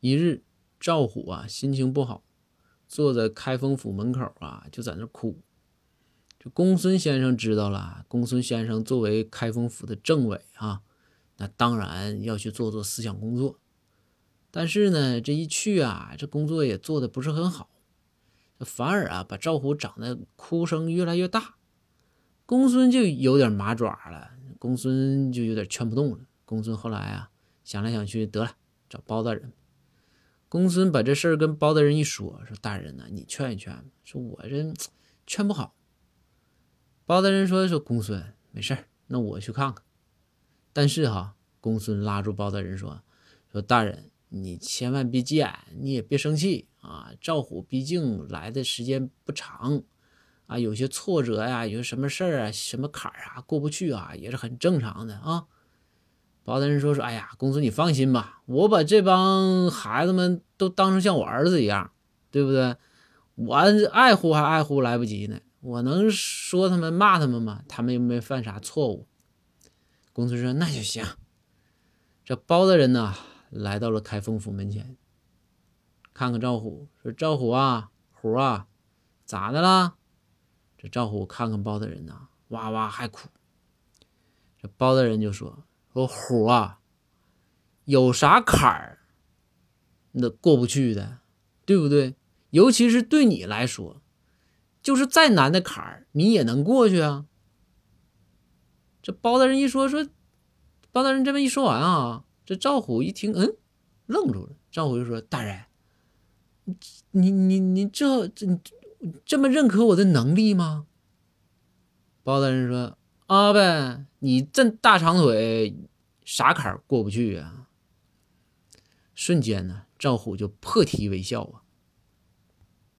一日，赵虎啊心情不好，坐在开封府门口啊，就在那哭。这公孙先生知道了，公孙先生作为开封府的政委啊，那当然要去做做思想工作。但是呢，这一去啊，这工作也做的不是很好，反而啊把赵虎长得哭声越来越大。公孙就有点麻爪了，公孙就有点劝不动了。公孙后来啊想来想去，得了，找包大人。公孙把这事儿跟包大人一说，说大人呐，你劝一劝，说我这 劝不好。包大人说说公孙没事儿，那我去看看。但是哈，公孙拉住包大人说说大人，你千万别急眼，你也别生气啊。赵虎毕竟来的时间不长。啊，有些挫折呀，有什么事儿啊，什么坎儿啊，过不去啊，也是很正常的啊。包大人说说，哎呀，公子你放心吧，我把这帮孩子们都当成像我儿子一样，对不对？我爱护还爱护来不及呢，我能说他们骂他们吗？他们又没犯啥错误。公孙说那就行。这包大人呢，来到了开封府门前，看看赵虎，说赵虎啊，虎啊，咋的了？这赵虎看看包大人呢，哇哇还哭。这包大人就说：“说虎啊，有啥坎儿，那过不去的，对不对？尤其是对你来说，就是再难的坎儿，你也能过去啊。”这包大人一说说，包大人这么一说完啊，这赵虎一听，嗯，愣住了。赵虎就说：“大人，你你你这这。”这么认可我的能力吗？包大人说：“啊呗，你这大长腿，啥坎儿过不去啊？”瞬间呢，赵虎就破涕为笑啊。